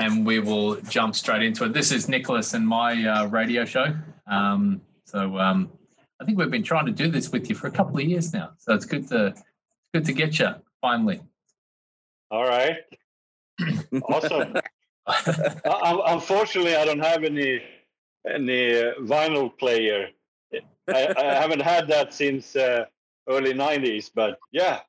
and we will jump straight into it. This is Nicholas and my uh, radio show. Um, so um, I think we've been trying to do this with you for a couple of years now. So it's good to good to get you finally. All right. awesome. uh, unfortunately, I don't have any any uh, vinyl player. I, I, haven't had that since uh, early '90s, but yeah,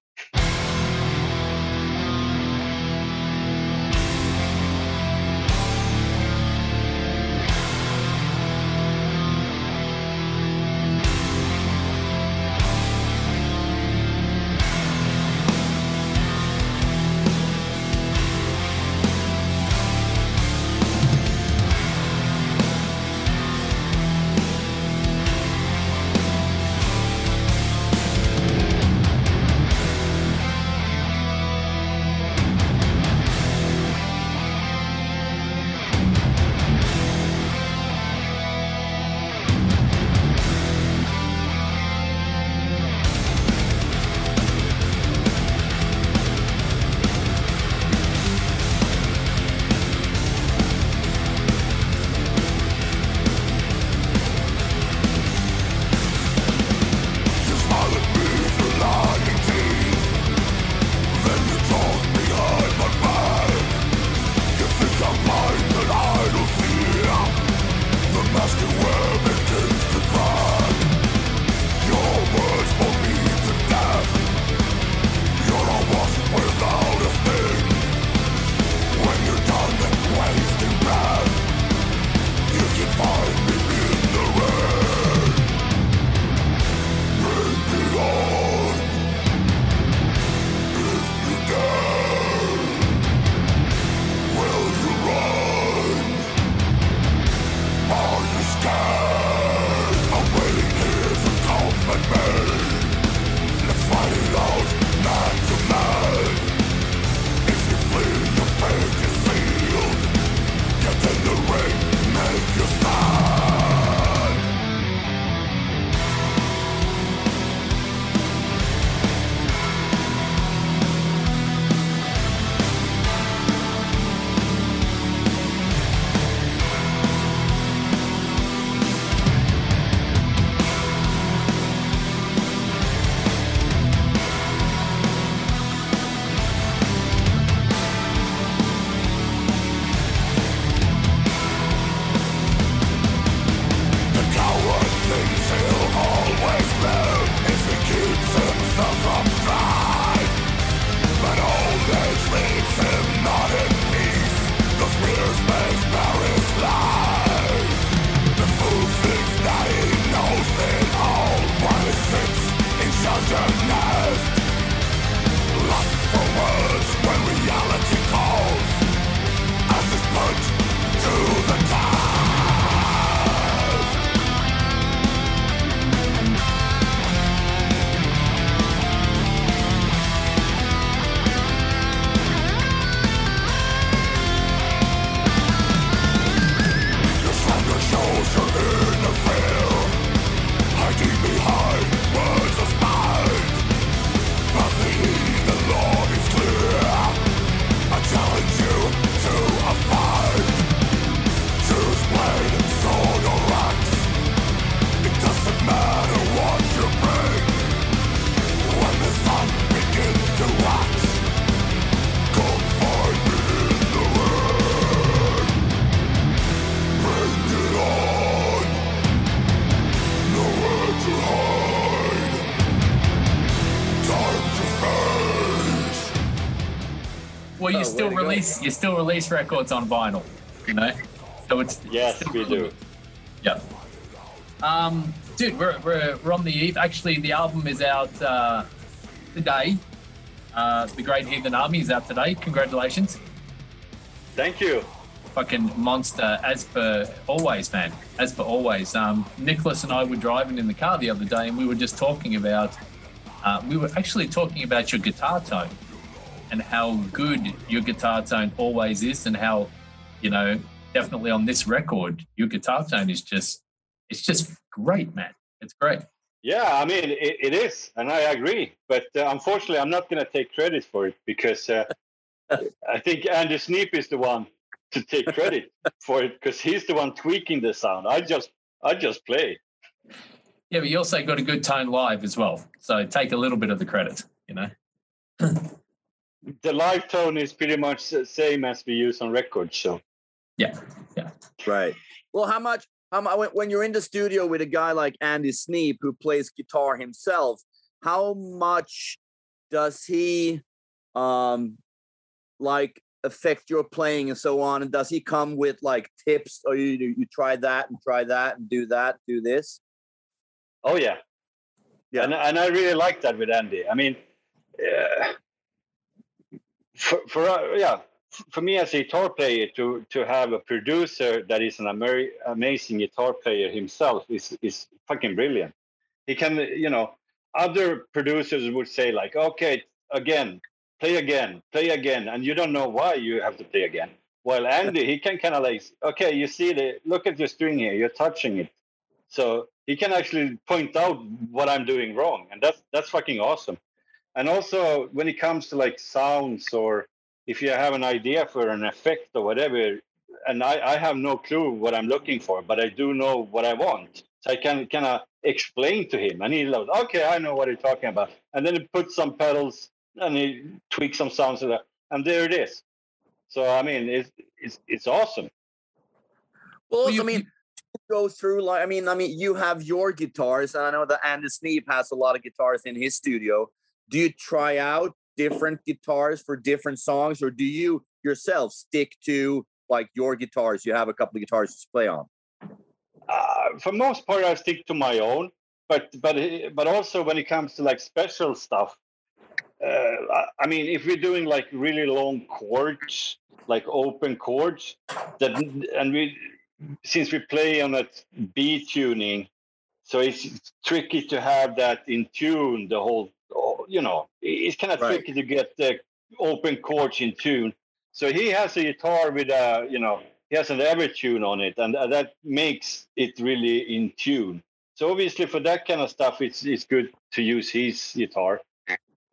still release go. you still release records on vinyl, you know. So it's yes, we do. Yeah. Um, dude, we're, we're, we're on the eve. Actually, the album is out uh, today. Uh, the Great Heathen Army is out today. Congratulations. Thank you. Fucking monster, as per always, man. As per always. Um, Nicholas and I were driving in the car the other day, and we were just talking about. Uh, we were actually talking about your guitar tone and how good your guitar tone always is, and how, you know, definitely on this record, your guitar tone is just, it's just great, man. It's great. Yeah, I mean, it, it is, and I agree. But uh, unfortunately, I'm not going to take credit for it because uh, I think Andy Sneap is the one to take credit for it because he's the one tweaking the sound. I just I just play. Yeah, but you also got a good tone live as well. So take a little bit of the credit, you know. The live tone is pretty much the same as we use on record. So yeah, yeah, right. Well, how much? How much when you're in the studio with a guy like Andy Sneap who plays guitar himself? How much does he um like affect your playing and so on? And does he come with like tips or you you try that and try that and do that, do this? Oh yeah, yeah, and, and I really like that with Andy. I mean, uh, for, for uh, yeah, for me as a guitar player to to have a producer that is an amazing guitar player himself is is fucking brilliant. He can, you know, other producers would say like, okay, again, play again, play again, and you don't know why you have to play again. well Andy, he can kind of like, okay, you see the look at your string here, you're touching it, so he can actually point out what I'm doing wrong, and that's that's fucking awesome. And also when it comes to like sounds or if you have an idea for an effect or whatever, and I, I have no clue what I'm looking for, but I do know what I want. So I can kind of uh, explain to him, and he goes, "Okay, I know what you're talking about." And then he puts some pedals and he tweaks some sounds to that, and there it is. So I mean, it's it's it's awesome. Well, also, I mean, go through like I mean, I mean, you have your guitars, and I know that Andy Sneap has a lot of guitars in his studio. Do you try out different guitars for different songs, or do you yourself stick to like your guitars? You have a couple of guitars to play on. Uh, for most part, I stick to my own, but but but also when it comes to like special stuff, uh, I mean, if we're doing like really long chords, like open chords, that and we since we play on a B tuning, so it's tricky to have that in tune the whole you know, it's kind of right. tricky to get the open chords in tune. So he has a guitar with a, you know, he has an average Evertune on it, and uh, that makes it really in tune. So obviously, for that kind of stuff, it's it's good to use his guitar.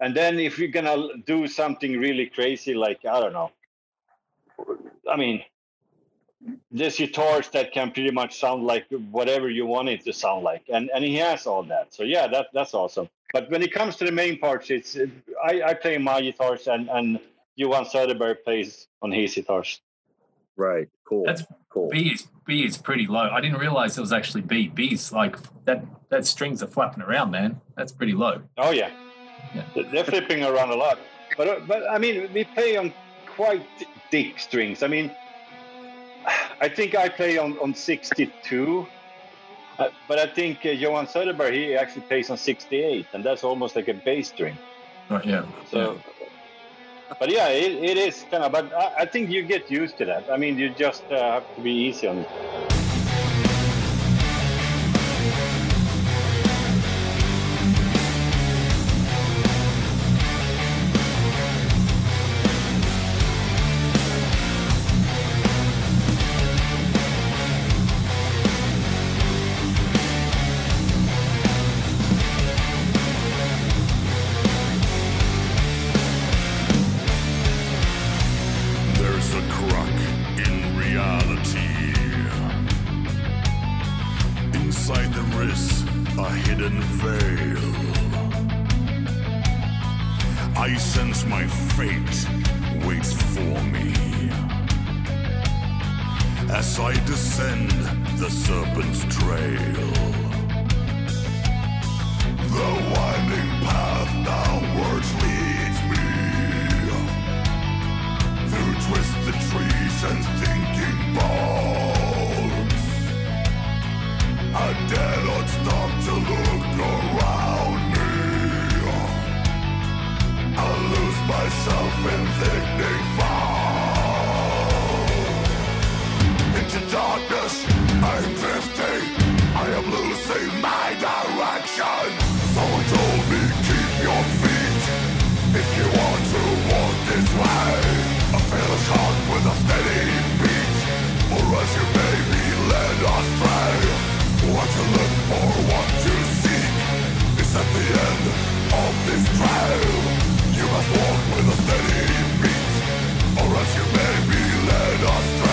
And then if you're gonna do something really crazy, like I don't know, I mean, there's guitars that can pretty much sound like whatever you want it to sound like, and and he has all that. So yeah, that that's awesome. But when it comes to the main parts, it's I, I play my guitars and and Johan Söderberg plays on his guitars. Right. Cool. That's cool. B is B is pretty low. I didn't realize it was actually B. B's like that. That strings are flapping around, man. That's pretty low. Oh yeah. yeah. They're flipping around a lot. But uh, but I mean, we play on quite thick strings. I mean, I think I play on, on 62, uh, but I think uh, Johan Söderberg, he actually plays on 68, and that's almost like a bass string. Right, yeah. So, yeah. but yeah, it, it is kind of, but I, I, think you get used to that. I mean, you just uh, have to be easy on it. since my fate waits for me. As I descend the serpent's trail, the winding path downwards leads me through twisted trees and stinking bogs. A dead old star. myself indignified Into darkness, I'm drifting. I am losing my direction. Someone told me keep your feet. If you want to walk this way A fearless heart with a steady beat. Or as you may be led astray What you look for, what you seek Is at the end of this trail must walk with a steady beat, or else you may be led astray.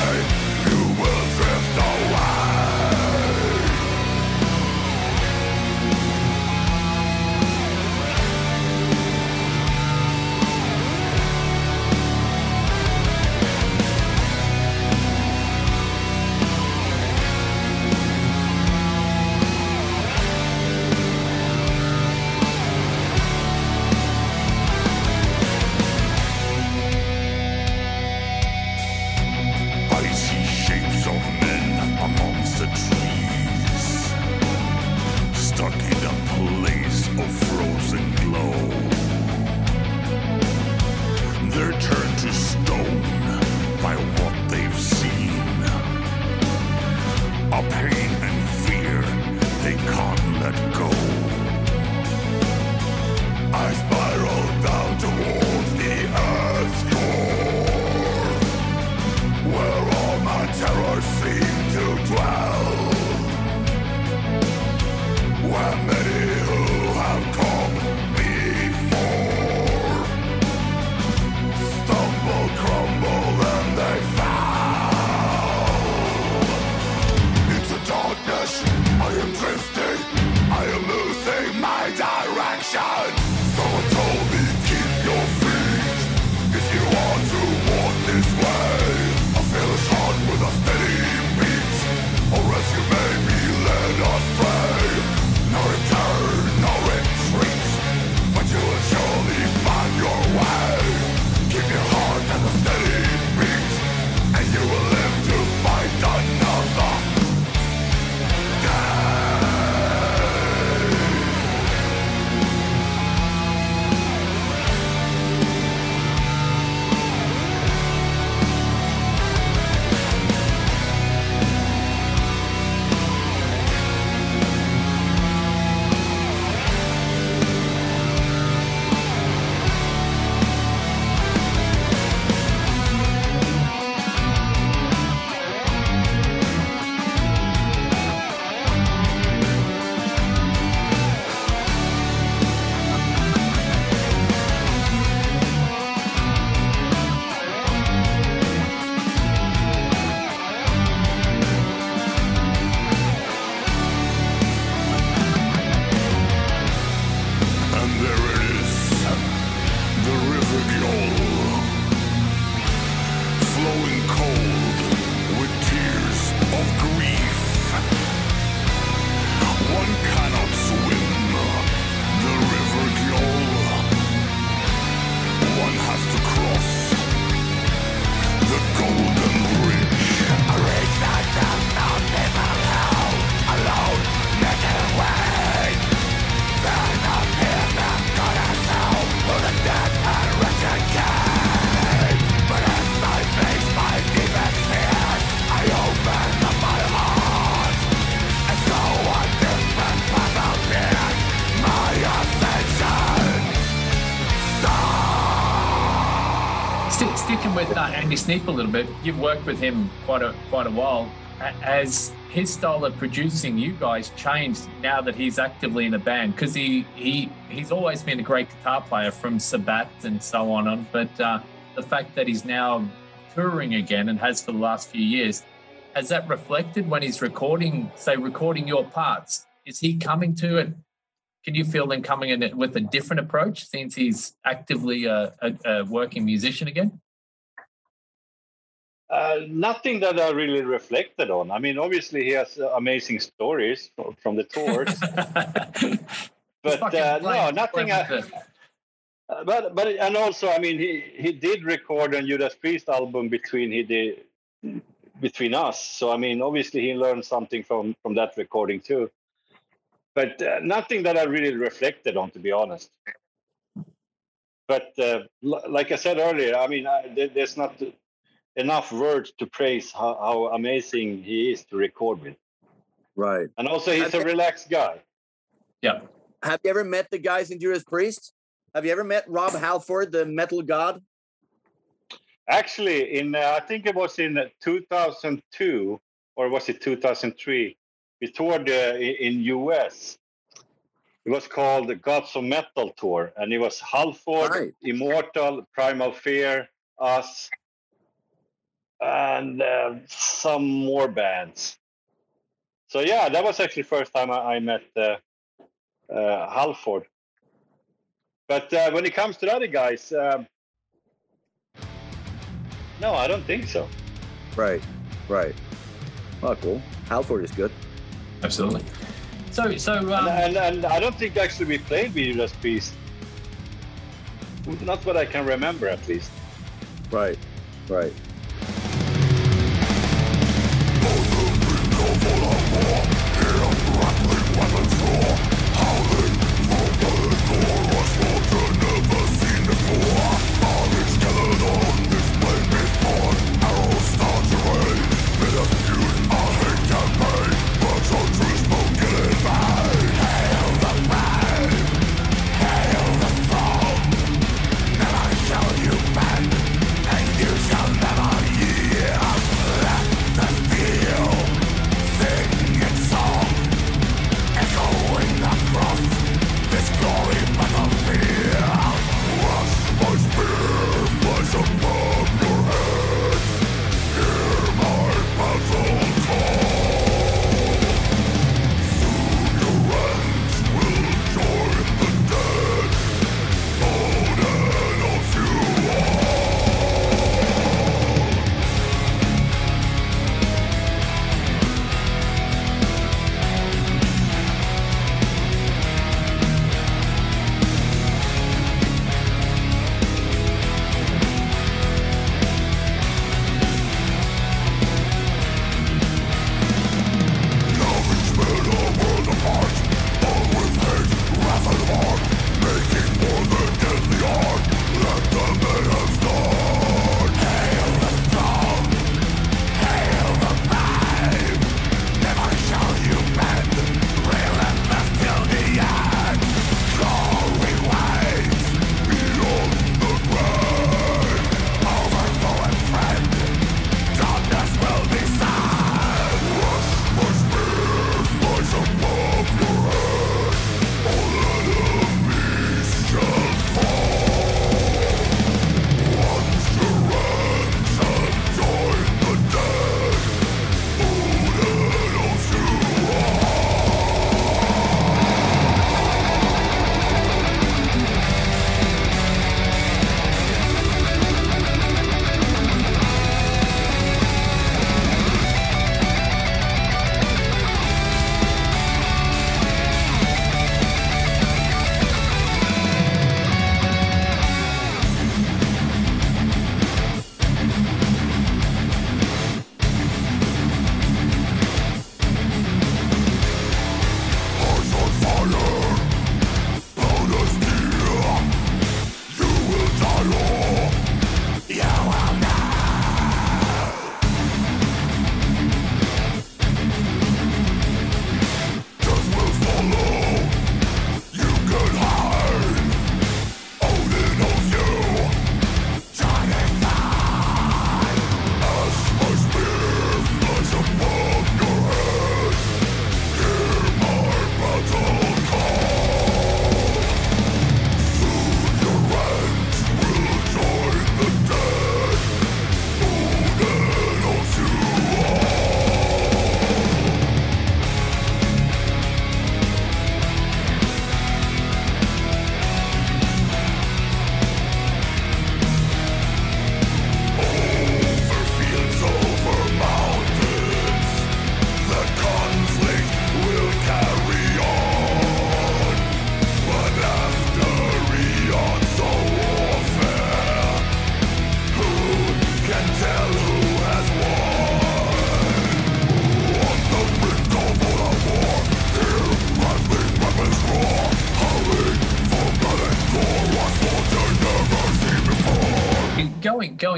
Sticking with uh, Andy Sneap a little bit, you've worked with him quite a quite a while. As his style of producing you guys changed now that he's actively in a band, because he he he's always been a great guitar player from Sabbat and so on. on but uh, the fact that he's now touring again and has for the last few years, has that reflected when he's recording, say, recording your parts? Is he coming to it can you feel them coming in with a different approach since he's actively a, a, a working musician again? Uh, nothing that I really reflected on. I mean, obviously he has uh, amazing stories from- from the tours, but uh, no, nothing. I, Uh, but but and also I mean he he did record a Judas Priest album between he did between us so I mean obviously he learned something from from that recording too but uh, nothing that I really reflected on to be honest but uh, like I said earlier I mean I, there, there's not enough words to praise how, how amazing he is to record with Right. and also he's a relaxed guy yeah. Have you ever met the guys in Judas Priest? Have you ever met Rob Halford, the metal god? Actually, in uh, I think it was in 2002 or was it 2003? We toured uh, in US. It was called the Gods of Metal tour, and it was Halford, Right. Immortal, Primal Fear, us, and uh, some more bands. So yeah, that was actually the first time I, I met uh, uh, Halford. But uh, when it comes to the other guys, um, no, I don't think so. Right. Right. Oh, cool. Halford is good. Absolutely. So, so um, and, and, and I don't think actually we played with Judas Priest. Not what I can remember, at least. Right. Right.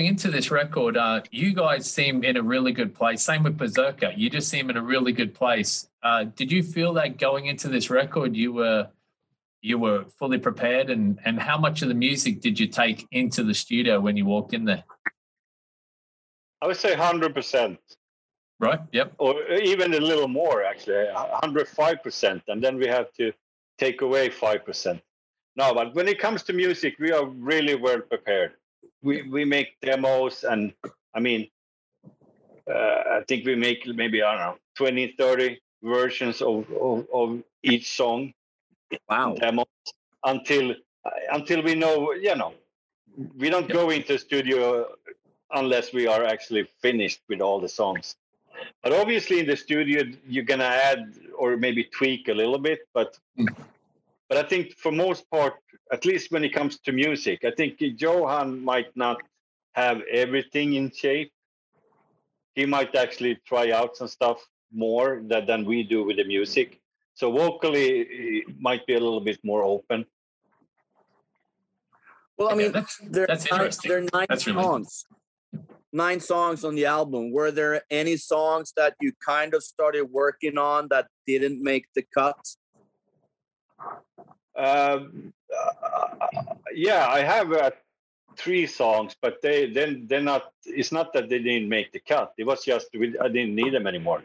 Into this record, uh, you guys seem in a really good place. Same with Berserker. You just seem in a really good place. Uh, did you feel that going into this record, you were you were fully prepared, and and how much of the music did you take into the studio when you walked in there? I would say hundred percent, Right. Yep. or even a little more actually, hundred five percent, and then we have to take away five percent. No, but when it comes to music, we are really well prepared. We we make demos, and I mean, uh, I think we make maybe I don't know 20, 30 versions of of, of each song Wow. demos until until we know you know we don't go into studio unless we are actually finished with all the songs but obviously in the studio you're gonna add or maybe tweak a little bit but Mm. But i think for most part at least when it comes to music i think johan might not have everything in shape he might actually try out some stuff more than, than we do with the music so vocally it might be a little bit more open Well, I Okay, mean, that's there are that's nine, interesting. there are nine That's really- songs. Nine songs on the album. Were there any songs that you kind of started working on that didn't make the cut? Um, uh, yeah, I have uh, three songs, but they then they're not. It's not that they didn't make the cut. It was just we, I didn't need them anymore,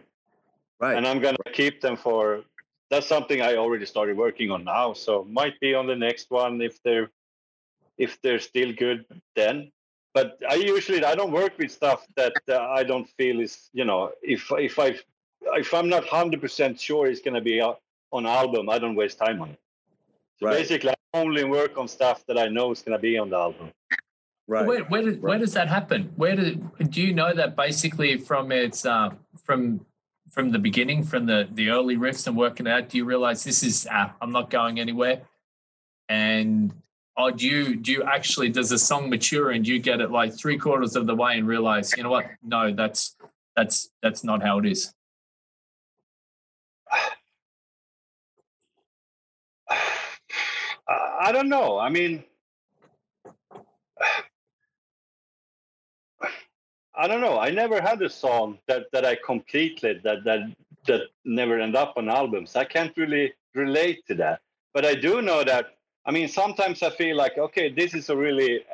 Right. and I'm gonna keep them for. That's something I already started working on now, so might be on the next one if they're if they're still good then. But I usually I don't work with stuff that uh, I don't feel is you know if if I if I'm not hundred percent sure it's gonna be uh, on album, I don't waste time on it. So Right. basically, I only work on stuff that I know is going to be on the album. right. Where where, did, where does that happen? Where do do you know that basically from its uh, from from the beginning, from the the early riffs and working out? Do you realize this is uh, I'm not going anywhere? And or do you do you actually does the song mature and do you get it like three quarters of the way and realize you know what? No, that's that's that's not how it is. I don't know. I mean, I don't know. I never had a song that, that I completely that that that never end up on albums. I can't really relate to that. But I do know that. I mean, sometimes I feel like, okay, this is a really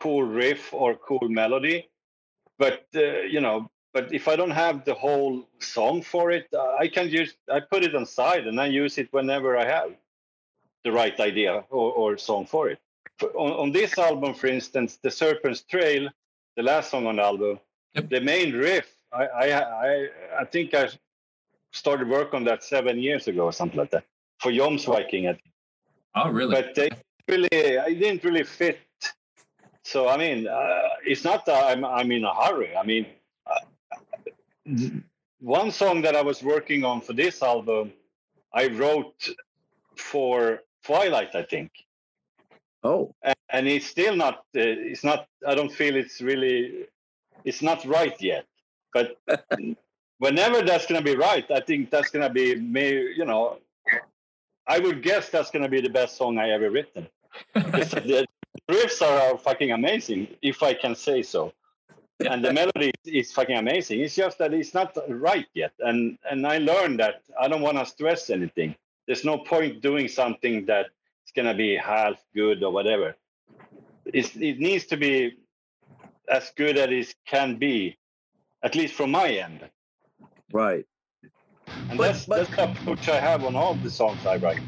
cool riff or cool melody, but uh, you know, but if I don't have the whole song for it, uh, I can just I put it on side and I use it whenever I have the right idea or, or song for it. For, on, on this album, for instance, the Serpent's Trail, the last song on the album, Yep. the main riff, I, I I I think I started work on that seven years ago or something like that for Jomsviking. I think Oh, really? but they really I didn't really fit. So I mean, uh, it's not that I'm I'm in a hurry. I mean, uh, one song that I was working on for this album, I wrote for Twilight, I think, Oh, and, and it's still not. Uh, it's not. I don't feel it's really. It's not right yet, but whenever that's gonna be right, I think that's gonna be me. You know, I would guess that's gonna be the best song I ever written. The riffs are fucking amazing, if I can say so. And the melody is fucking amazing. It's just that it's not right yet. And and I learned that I don't want to stress anything. There's no point doing something that is gonna be half good or whatever. It's, it needs to be as good as it can be, at least from my end. right. And But- that's but- that's the approach I have on all the songs I write.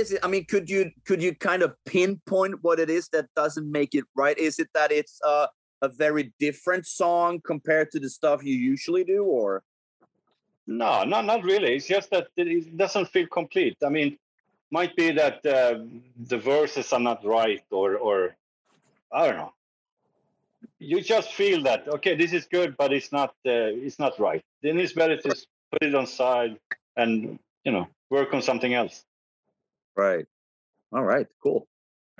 Is it? I mean, could you could you kind of pinpoint what it is that doesn't make it right? Is it that it's uh, a very different song compared to the stuff you usually do, or No, not not really. It's just that it doesn't feel complete. I mean, might be that uh, the verses are not right, or or I don't know. You just feel that okay, this is good, but it's not uh, it's not right. Then it's better to put it on side and you know work on something else. Right? All right, cool.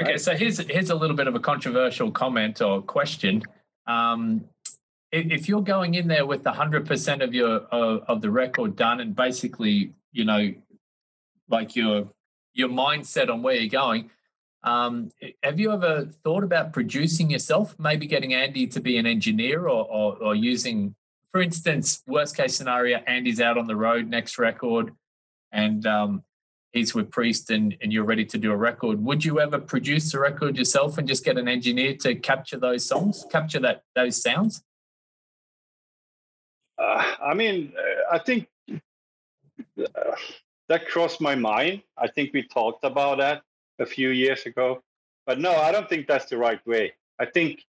Okay, so here's here's a little bit of a controversial comment or question. Um, if, if you're going in there with hundred percent of your of, of the record done, and basically, you know, like your your mindset on where you're going, um, have you ever thought about producing yourself? Maybe getting Andy to be an engineer, or or, or using, for instance, worst case scenario, Andy's out on the road next record, and um, he's with Priest and, and you're ready to do a record, would you ever produce a record yourself and just get an engineer to capture those songs, capture that those sounds? Uh, I mean, uh, I think uh, that crossed my mind. I think we talked about that a few years ago. But no, I don't think that's the right way. I think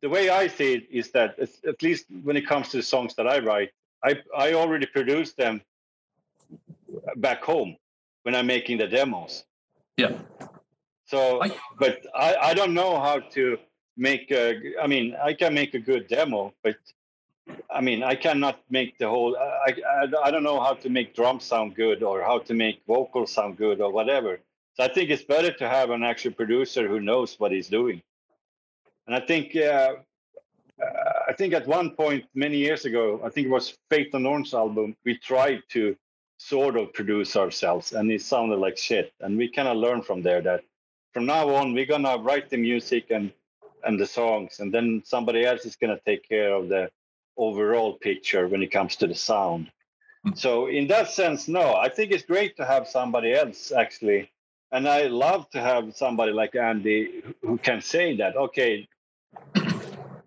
the way I see it is that, at least when it comes to the songs that I write, I, I already produce them back home when I'm making the demos. Yeah. So, I- but I, I don't know how to make a, I mean, I can make a good demo, but I mean, I cannot make the whole, I, I, I don't know how to make drums sound good or how to make vocals sound good or whatever. So I think it's better to have an actual producer who knows what he's doing. And I think, uh, uh, I think at one point many years ago, I think it was Fate of Norns album, we tried to sort of produce ourselves and it sounded like shit. And we kind of learned from there that from now on, we're to write the music and, and the songs, and then somebody else is to take care of the overall picture when it comes to the sound. Mm. So in that sense, no, I think it's great to have somebody else actually. And I love to have somebody like Andy who can say that, okay,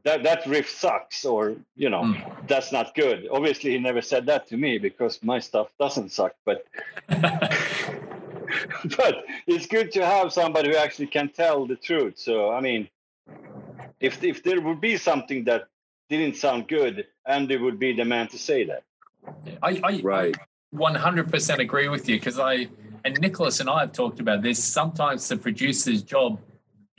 that, that riff sucks, or, you know, Mm. that's not good. Obviously, he never said that to me because my stuff doesn't suck, but but it's good to have somebody who actually can tell the truth. So I mean, if if there would be something that didn't sound good, Andy would be the man to say that. I, I, Right. I 100% agree with you because I, and Nicholas and I have talked about this. Sometimes the producer's job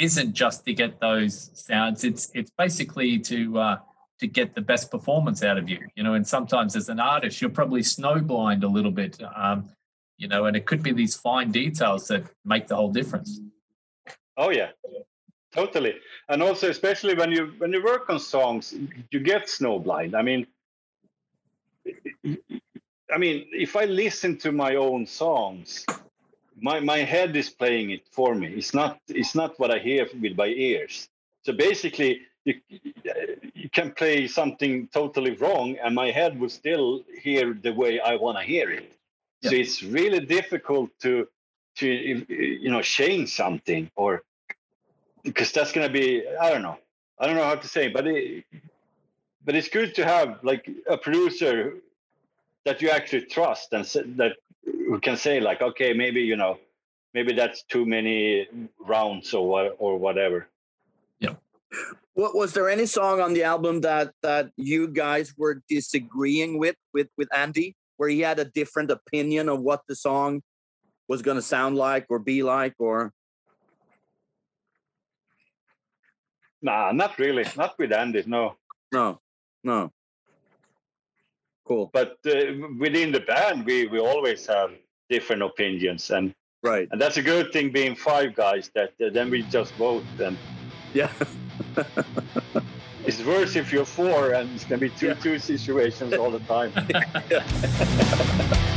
isn't just to get those sounds. It's, it's basically to, uh, to get the best performance out of you, you know, and sometimes as an artist, you're probably snowblind a little bit, um, you know, and it could be these fine details that make the whole difference. Oh yeah, totally. And also, especially when you when you work on songs, you get snowblind. I mean, I mean, if I listen to my own songs, my my head is playing it for me. It's not it's not what I hear with my ears. So basically, you you can play something totally wrong, and my head will still hear the way I want to hear it. So it's really difficult to to you know change something or because that's going to be I don't know I don't know how to say but it, but it's good to have like a producer that you actually trust and say, that we can say like okay maybe you know maybe that's too many rounds or what or whatever Yeah. What was there any song on the album that that you guys were disagreeing with with with Andy, where he had a different opinion of what the song was going to sound like or be like, or nah not really not with Andy no no, no? Cool, but uh, within the band we we always have different opinions and right? and that's a good thing being five guys that uh, then we just vote and Yeah, It's worse if you're four and it's gonna be two Yeah. two situations all the time.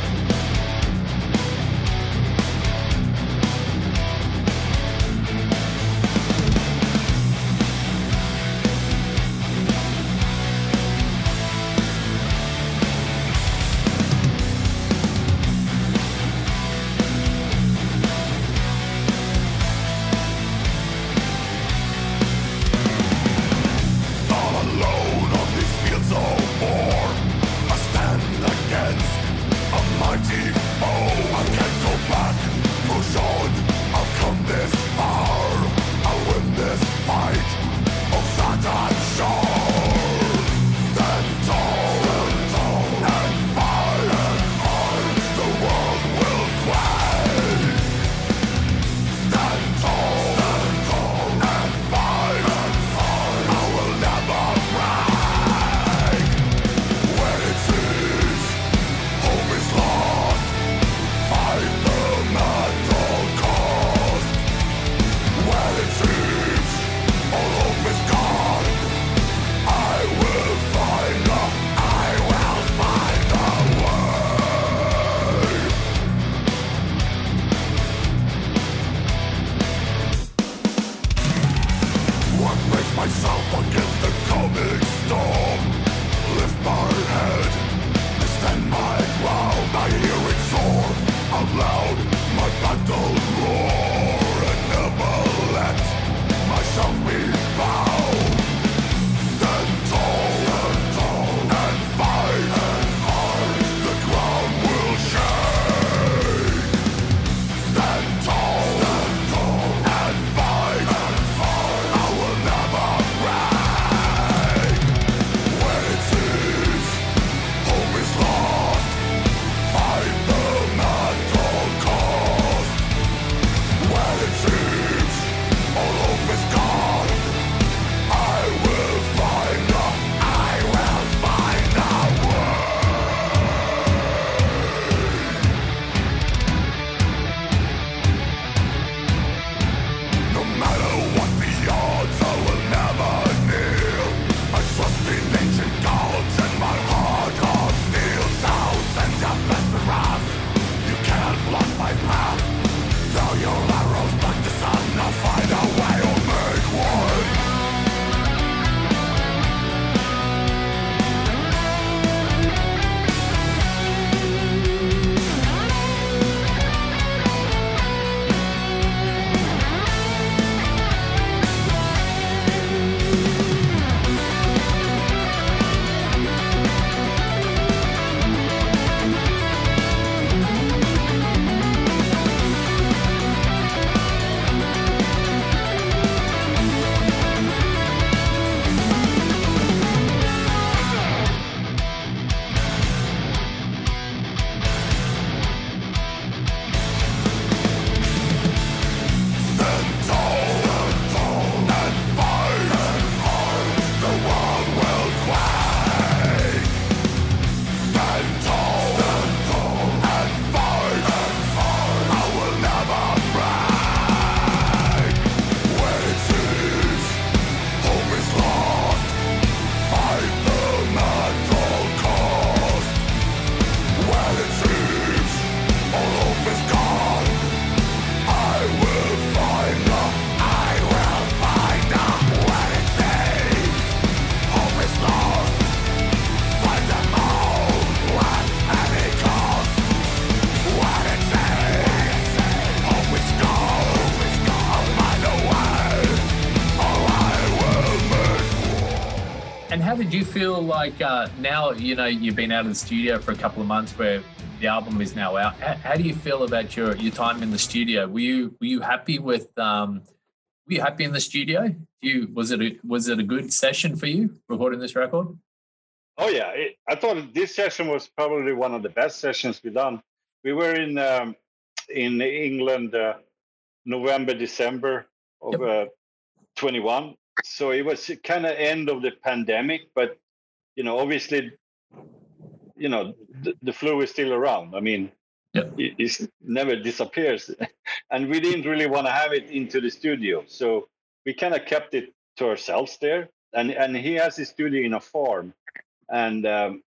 did you feel like uh, now? You know, you've been out of the studio for a couple of months, where the album is now out. How, how do you feel about your your time in the studio? Were you were you happy with? Um, were you happy in the studio? Do you was it a, was it a good session for you recording this record? Oh yeah, it, I thought this session was probably one of the best sessions we've done. We were in um, in England uh, November December of uh, 21, so it was kind of end of the pandemic, but you know, obviously, you know, the, the flu is still around. I mean, it, it never disappears, and we didn't really want to have it into the studio, so we kind of kept it to ourselves there. And and he has his studio in a farm, and um,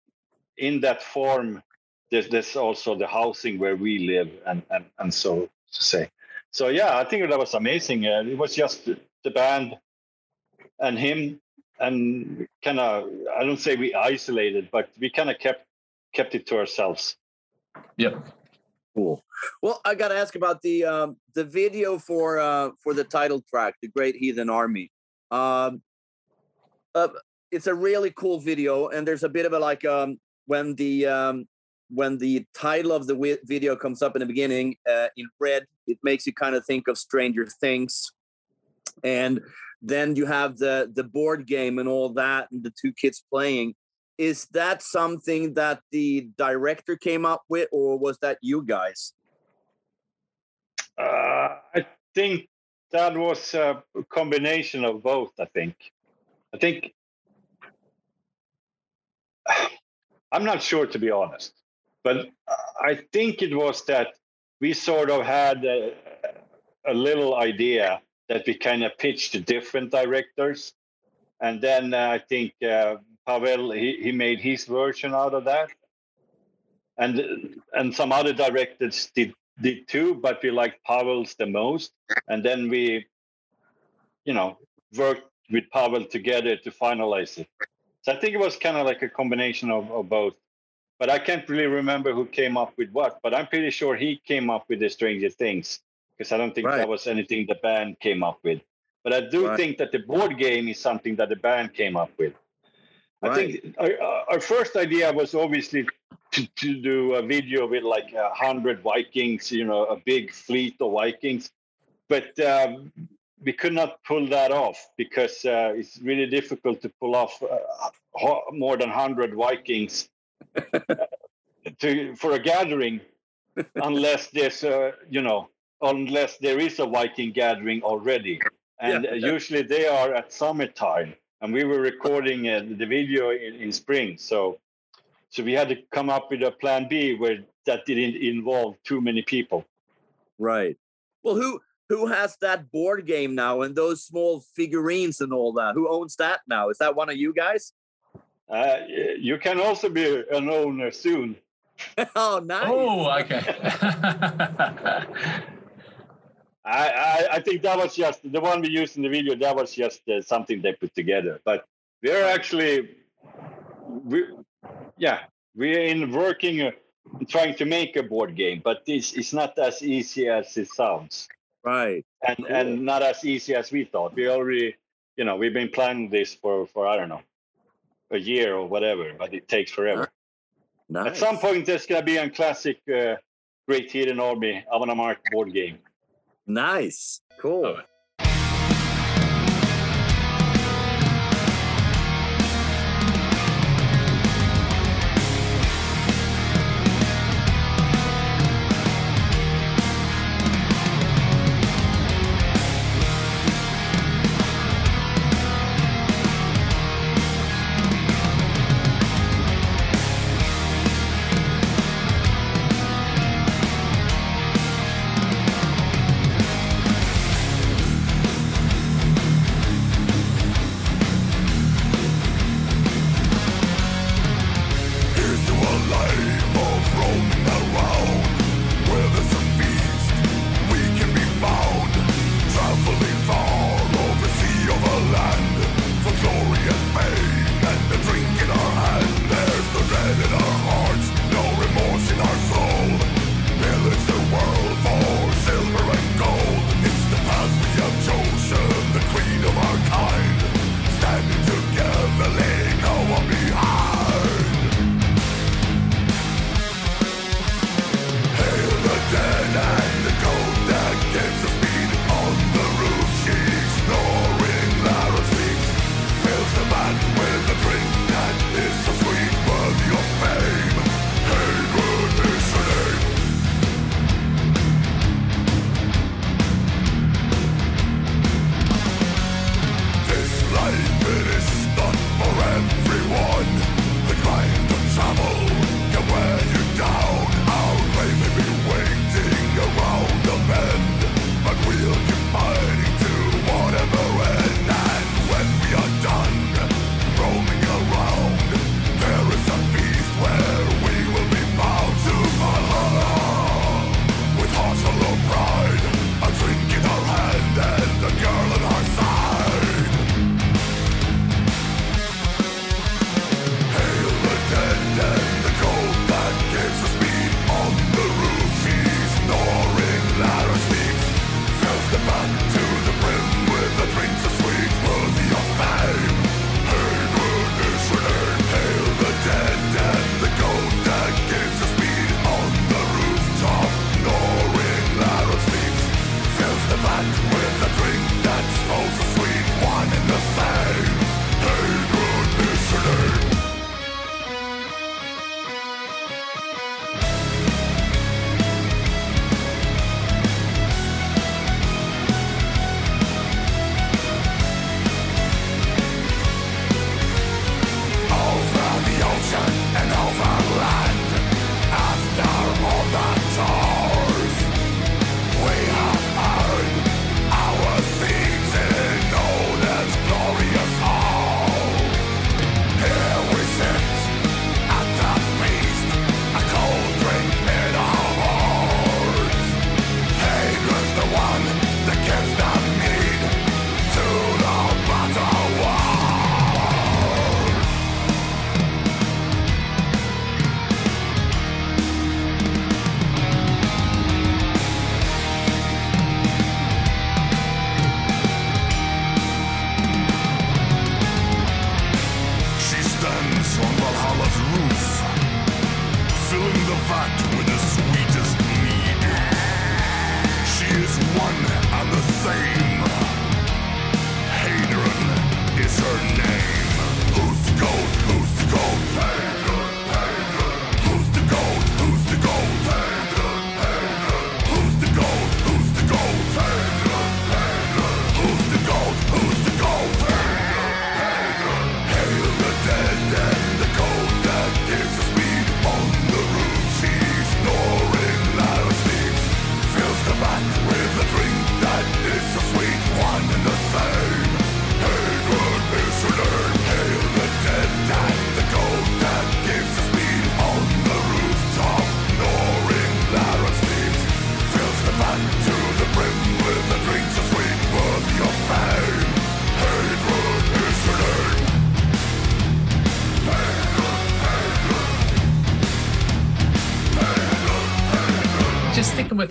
in that farm, there's there's also the housing where we live, and and and so to say. So yeah, I think that was amazing. Uh, it was just the band and him, and kind of I don't say we isolated, but we kind of kept kept it to ourselves. Yep. Cool. Well, I got to ask about the um, the video for uh, for the title track, "The Great Heathen Army." Um, uh, it's a really cool video, and there's a bit of a like um, when the um, when the title of the video comes up in the beginning uh, in red, it makes you kind of think of Stranger Things, and then you have the the board game and all that, and the two kids playing is that something that the director came up with or was that you guys Uh, I think that was a combination of both. I think. I think. I'm not sure to be honest, but I think it was that we sort of had a, a little idea that we kind of pitched to different directors, and then uh, I think uh, Pavel he, he made his version out of that, and and some other directors did did too, but we liked Pavel's the most. And then we, you know, worked with Pavel together to finalize it. So I think it was kind of like a combination of, of both. But I can't really remember who came up with what, but I'm pretty sure he came up with the Stranger Things because I don't think Right. that was anything the band came up with. But I do Right. think that the board game is something that the band came up with. I think our, our first idea was obviously to, to do a video with like a hundred Vikings, you know, a big fleet of Vikings, but um, we could not pull that off because uh, it's really difficult to pull off uh, ho- more than hundred Vikings to for a gathering, unless there's a you know unless there is a Viking gathering already, and Yeah. uh, usually they are at summertime, and we were recording uh, the video in, in spring, so so we had to come up with a plan B where that didn't involve too many people. right well who who has that board game now and those small figurines and all that who owns that now is that one of you guys Uh, you can also be an owner soon. oh nice Oh, okay. I, I, I think that was just the one we used in the video. That was just uh, something they put together. But we're actually, we, yeah, we're in working, uh, trying to make a board game, but it's it's not as easy as it sounds, right and Cool. and not as easy as we thought. We already, you know, we've been planning this for for I don't know, a year or whatever, but it takes forever. nice At some point, there's gonna be a classic uh, Great Heathen Army Amon Amarth board game. Nice. Cool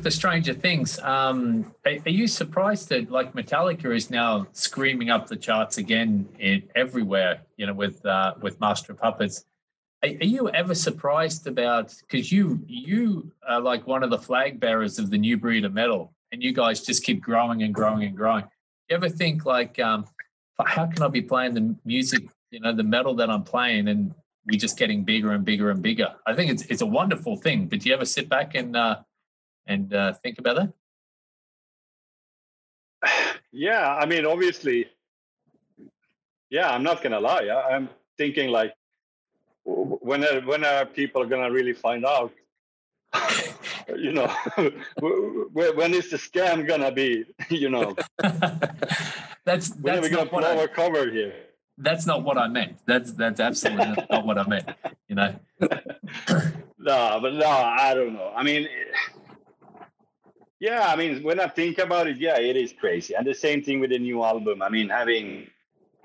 the Stranger Things, um, are, are you surprised that like Metallica is now screaming up the charts again in everywhere? You know, with uh, with Master of Puppets. Are, are you ever surprised about because you you are like one of the flag bearers of the new breed of metal, and you guys just keep growing and growing and growing. You ever think like, um, how can I be playing the music, you know, the metal that I'm playing, and we're just getting bigger and bigger and bigger? I think it's it's a wonderful thing. But do you ever sit back and uh, and uh, think about that? Yeah, I mean, obviously, yeah, I'm not gonna lie. I, I'm thinking like, when are, when are people gonna really find out? you know, when is the scam gonna be? You know, that's when are we gonna not what blow I, our cover here? that's not what I meant. That's that's absolutely not what I meant. You know, No, but no, I don't know. I mean, yeah, I mean, when I think about it, yeah, it is crazy. And the same thing with the new album. I mean, having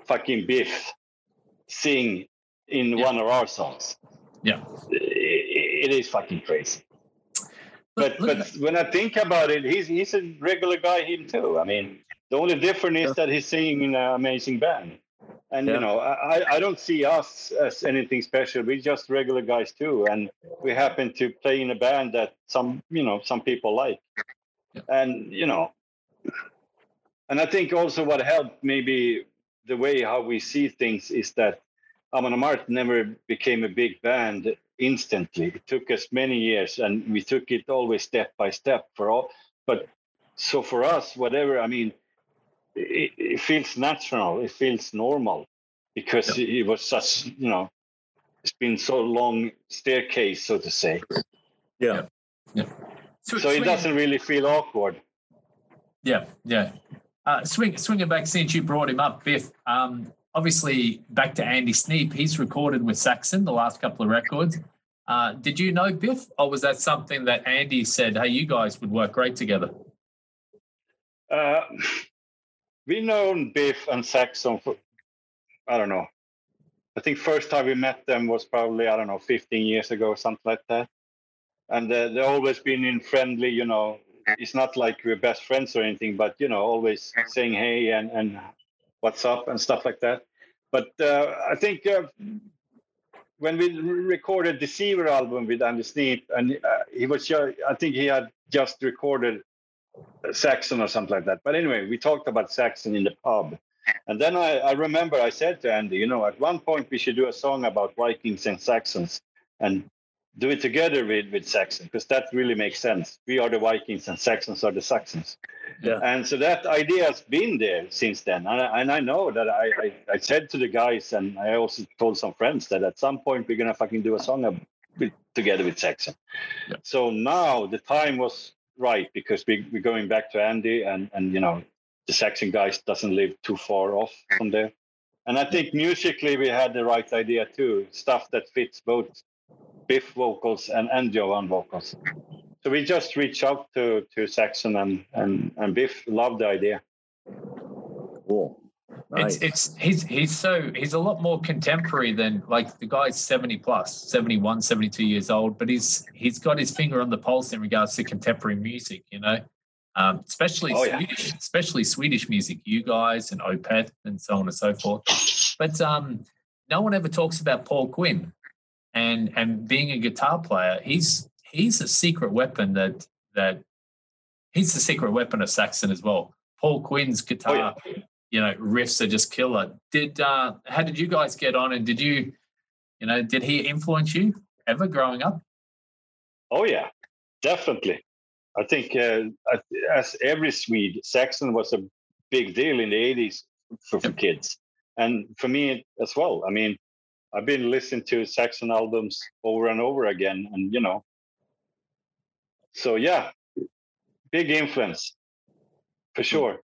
fucking Biff sing in Yeah. one of our songs, yeah. it, it is fucking crazy. But but when I think about it, he's he's a regular guy him too. I mean, the only difference is that he's singing in an amazing band. And Yeah. you know, I, I- I don't see us as anything special. We're just regular guys too, and we happen to play in a band that some you know some people like. Yeah. And you know, and I think also what helped maybe the way how we see things is that Amon Amarth never became a big band instantly. It took us many years, and we took it always step by step for all. But so for us, whatever I mean, it, it feels natural. It feels normal because it was such you know, it's been so long staircase, so to say. Yeah, Yeah. So it doesn't really feel awkward. Yeah, yeah. Uh, swing, swinging back since you brought him up, Biff. Um, obviously, back to Andy Sneap. He's recorded with Saxon the last couple of records. Uh, did you know Biff, or was that something that Andy said? Hey, you guys would work great together. Uh, we known Biff and Saxon for I don't know. I think first time we met them was probably I don't know 15 years ago, or something like that. And uh, they've always been in friendly, you know. It's not like we're best friends or anything, but you know, always saying hey and and what's up and stuff like that. But uh, I think uh, when we re- recorded Deceiver album with Andy Sneap, and uh, he was, I think he had just recorded Saxon or something like that. But anyway, we talked about Saxon in the pub. And then I, I remember I said to Andy, you know, at one point we should do a song about Vikings and Saxons and do it together with, with Saxon, because that really makes sense. We are the Vikings and Saxons are the Saxons. Yeah. And so that idea has been there since then. And I, and I know that I, I, I said to the guys, and I also told some friends that at some point we're going to fucking do a song with, together with Saxon. Yeah. So now the time was right because we, we're going back to Andy and, and, you know, the Saxon guys doesn't live too far off from there. And I think musically we had the right idea too, stuff that fits both Biff vocals and, and Johan vocals. So we just reached out to, to Saxon and, and, and Biff loved the idea. Cool. Nice. It's it's he's he's so he's a lot more contemporary than like the guy's 70 plus, 71, 72 years old, but he's he's got his finger on the pulse in regards to contemporary music, you know. Um, especially Oh, yeah. Swedish, especially Swedish music, you guys and Opeth and so on and so forth. But um, no one ever talks about Paul Quinn. And and being a guitar player, he's he's a secret weapon that that he's the secret weapon of Saxon as well. Paul Quinn's guitar, oh, yeah. you know, riffs are just killer. Did uh how did you guys get on and did you, you know, did he influence you ever growing up? Oh yeah, definitely. I think uh, as every Swede, Saxon was a big deal in the 80s for, for kids. And for me as well. I mean, I've been listening to Saxon albums over and over again. And, you know, so yeah, big influence for sure.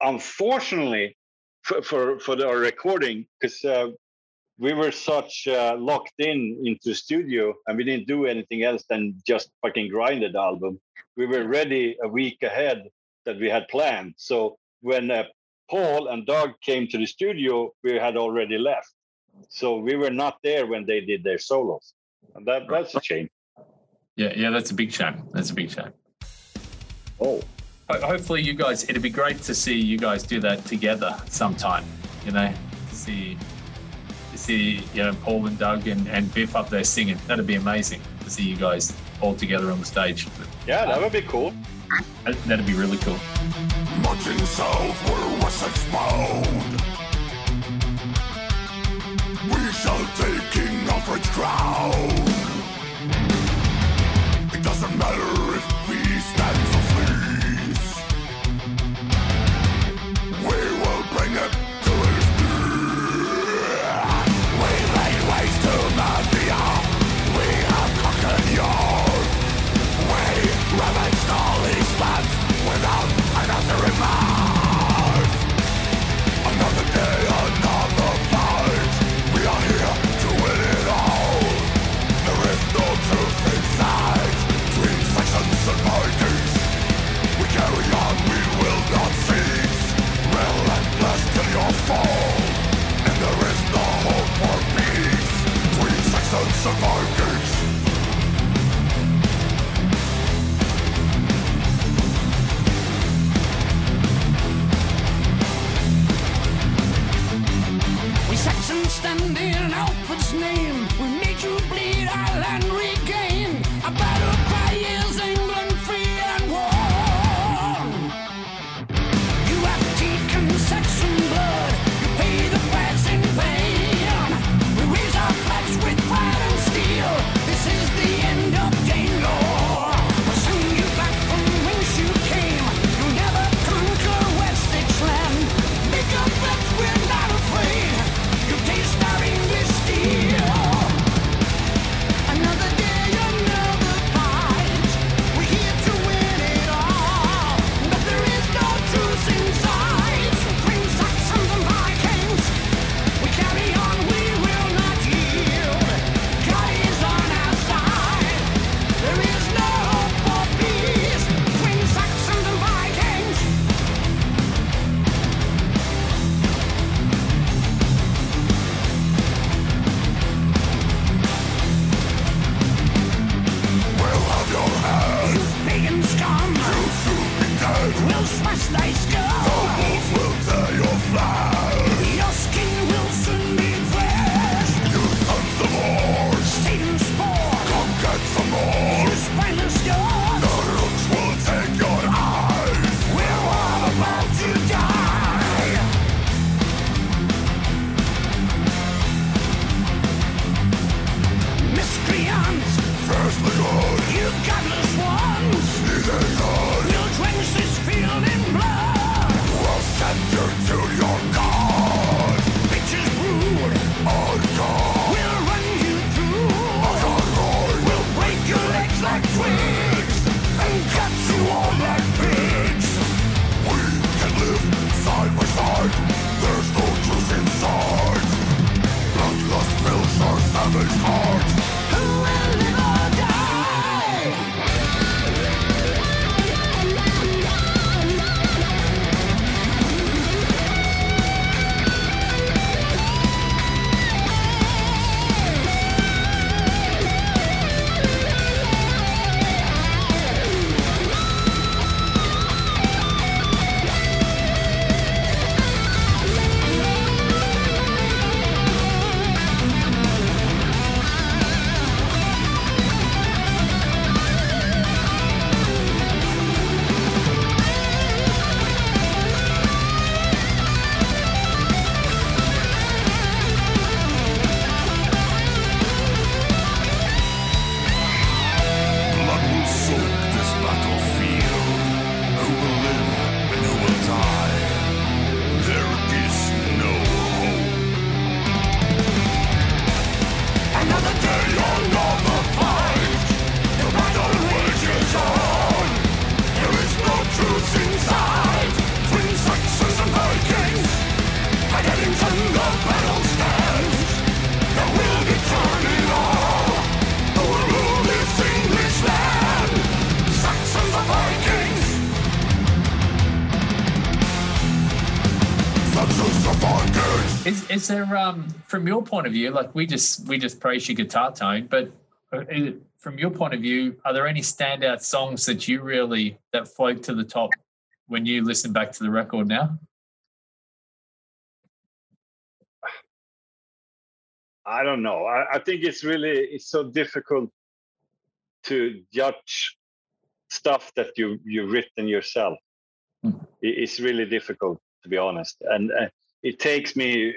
Unfortunately, for, for, for our recording, because uh, we were such uh, locked in into studio and we didn't do anything else than just fucking grind the album. We were ready a week ahead that we had planned. So when uh, Paul and Doug came to the studio, we had already left. So we were not there when they did their solos. And that, that's a shame. Yeah, yeah, that's a big shame. That's a big shame. Oh. Hopefully, you guys, it'd be great to see you guys do that together sometime, you know, to see see you know Paul and Doug and, and Biff up there singing. That'd be amazing to see you guys all together on the stage. Yeah, that would be cool. That'd be really cool. Marching south where Wessex bound Take King Alfred's crown. It doesn't matter if Is, there um from your point of view, like we just we just praise your guitar tone, but uh, from your point of view, are there any standout songs that you really that float to the top when you listen back to the record now? I don't know. I, I think it's really it's so difficult to judge stuff that you you've written yourself. It- It's really difficult to be honest, and uh, it takes me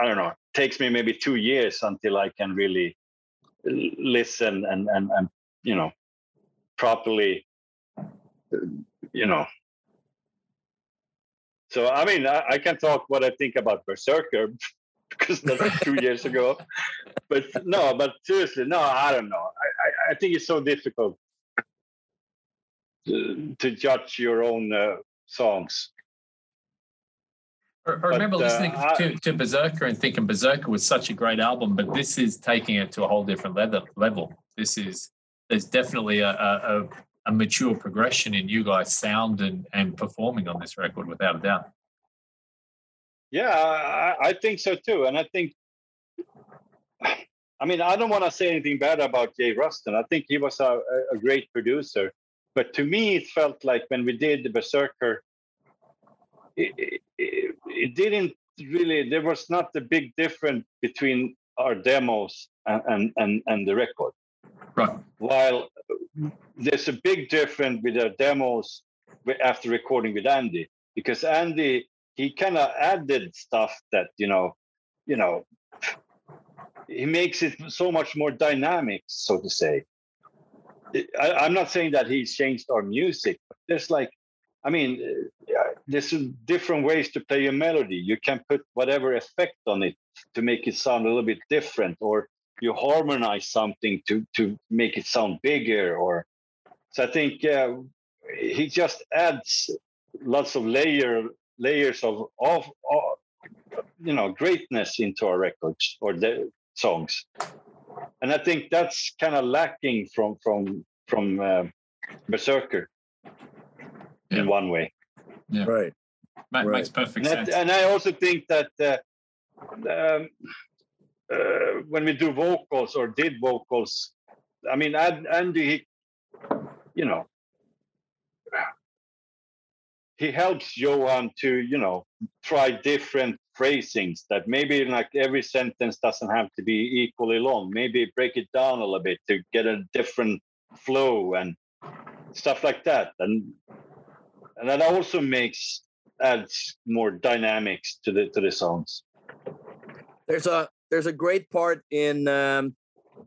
I don't know. It takes me maybe two years until I can really listen and and and you know properly you know. So I mean, I, I can talk what I think about Berserker because that's two years ago. But no, but seriously, no, I don't know. I, I, I think it's so difficult to, to judge your own uh, songs. I I remember But, uh, listening I- to, to Berserker and thinking Berserker was such a great album, but this is taking it to a whole different level. Level. This is there's definitely a, a, a, a mature progression in you guys' sound and, and performing on this record, without a doubt. Yeah, I, I think so too. And I think, I mean, I don't want to say anything bad about Jay Ruston. I think he was a, a great producer. But to me, it felt like when we did the Berserker, it, it, it, didn't really, there was not a big difference between our demos and, and, and, and the record. Right. While there's a big difference with our demos after recording with Andy, because Andy, he kind of added stuff that, you know, you know, he makes it so much more dynamic, so to say. I, I'm not saying that he's changed our music. But there's like, I mean, there's different ways to play a melody. You can put whatever effect on it to make it sound a little bit different, or you harmonize something to to make it sound bigger. Or so I think uh, he just adds lots of layer layers of of, of you know greatness into our records or the songs and i think that's kind of lacking from from from uh, berserker Yeah. in one way Yeah. Right. That Right. makes perfect and, sense. that, and i also think that uh, um, uh, when we do vocals or did vocals i mean Ad- andy he, you know he helps johan to you know try different phrasings that maybe like every sentence doesn't have to be equally long maybe break it down a little bit to get a different flow and stuff like that and and that also makes adds more dynamics to the to the songs There's a there's a great part in um,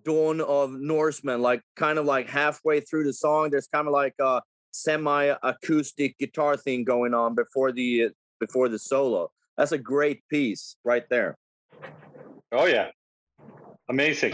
Dawn of Norsemen, like kind of like halfway through the song. There's kind of like a semi-acoustic guitar thing going on before the before the solo. That's a great piece right there. oh yeah amazing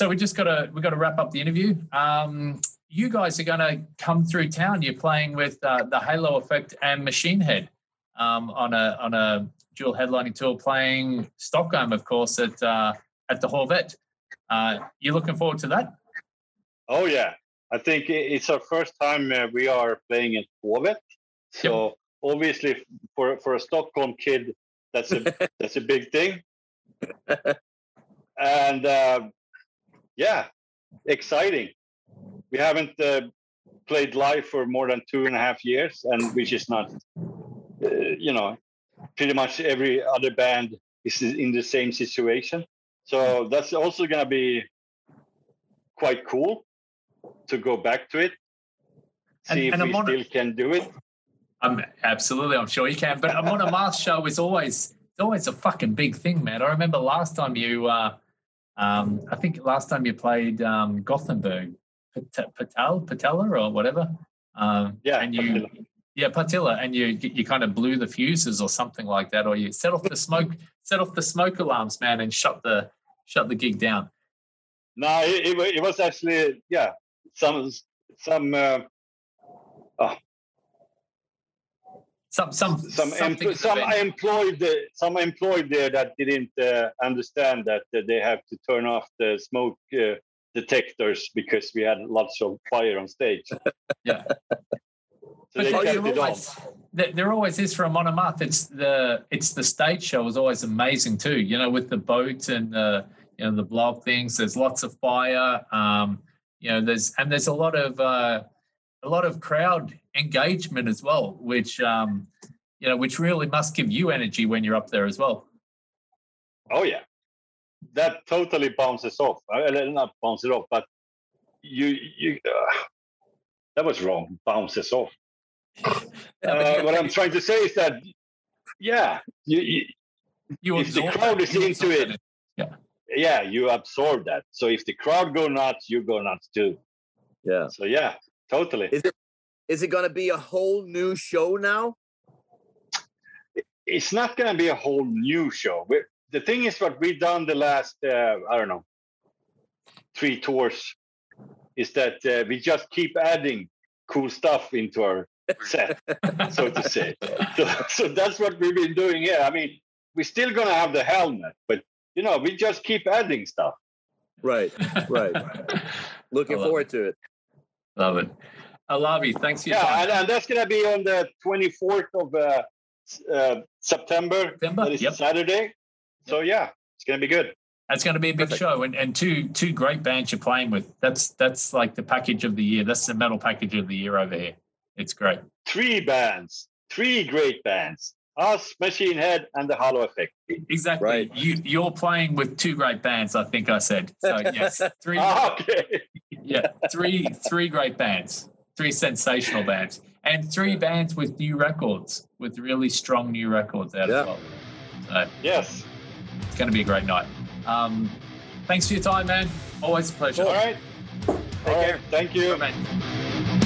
so we just got to we got to wrap up the interview. Um, you guys are going to come through town. You're playing with uh, the Halo Effect and Machine Head um, on a on a dual headlining tour, playing Stockholm, of course, at uh, at the Hovet. Uh, you looking forward to that? Oh yeah, I think it's our first time uh, we are playing at Hovet. So yep. obviously, for for a Stockholm kid, that's a that's a big thing. and uh, yeah, exciting. We haven't uh, played live for more than two and a half years, and which is not, uh, you know, pretty much every other band is in the same situation. So that's also going to be quite cool to go back to it, see and, if and we still can do it. I'm absolutely, I'm sure you can. But an Amon Amarth show is always it's always a fucking big thing, man. I remember last time you, uh, um, I think last time you played um, Gothenburg, Patel, Patella or whatever. Um, yeah, and you, yeah, Partille, and you you kind of blew the fuses or something like that, or you set off the smoke, set off the smoke alarms, man, and shut the shut the gig down. No, it, it, it was actually yeah some some uh, oh, some some some empl- some employed some employed there that didn't uh, understand that uh, they have to turn off the smoke uh, detectors because we had lots of fire on stage. yeah. So they kept it always, There always is for Amon Amarth. It's the it's the stage show is always amazing too. You know, with the boat and the you know the blob things. There's lots of fire. Um, you know, there's and there's a lot of uh, a lot of crowd engagement as well, which um, you know, which really must give you energy when you're up there as well. Oh yeah, that totally bounces off. Uh, not bounces off, but you you uh, that was wrong. Bounces off. uh, what I'm trying to say is that yeah, you, you, you if the crowd is into it, it, yeah, yeah, you absorb that. So if the crowd go nuts, you go nuts too. Yeah. So yeah, totally. Is it is it going to be a whole new show now? It's not going to be a whole new show. We're, the thing is, what we've done the last, uh, I don't know, three tours is that uh, we just keep adding cool stuff into our set, so to say. So, so that's what we've been doing here. I mean, we're still going to have the helmet, but you know, we just keep adding stuff. Right, right. Looking forward it. to it. Love it. Olavi, thanks for your yeah, time. and, and that's going to be on the 24th of uh, uh, September. September. That is yep. Saturday. So yeah, it's going to be good. That's going to be a big Perfect. show, and, and two two great bands you're playing with. That's that's like the package of the year. That's the metal package of the year over here. It's great. Three bands, three great bands. Us, Machine Head, and the Halo Effect. Exactly. Right. You you're playing with two great bands. I think I said. So yes, three. okay. Yeah, three three great bands three sensational bands, and three bands with new records, with really strong new records out yeah. as well. So, yes, it's going to be a great night. Um, thanks for your time, man. Always a pleasure. All right. All right. Thank you. Bye, man.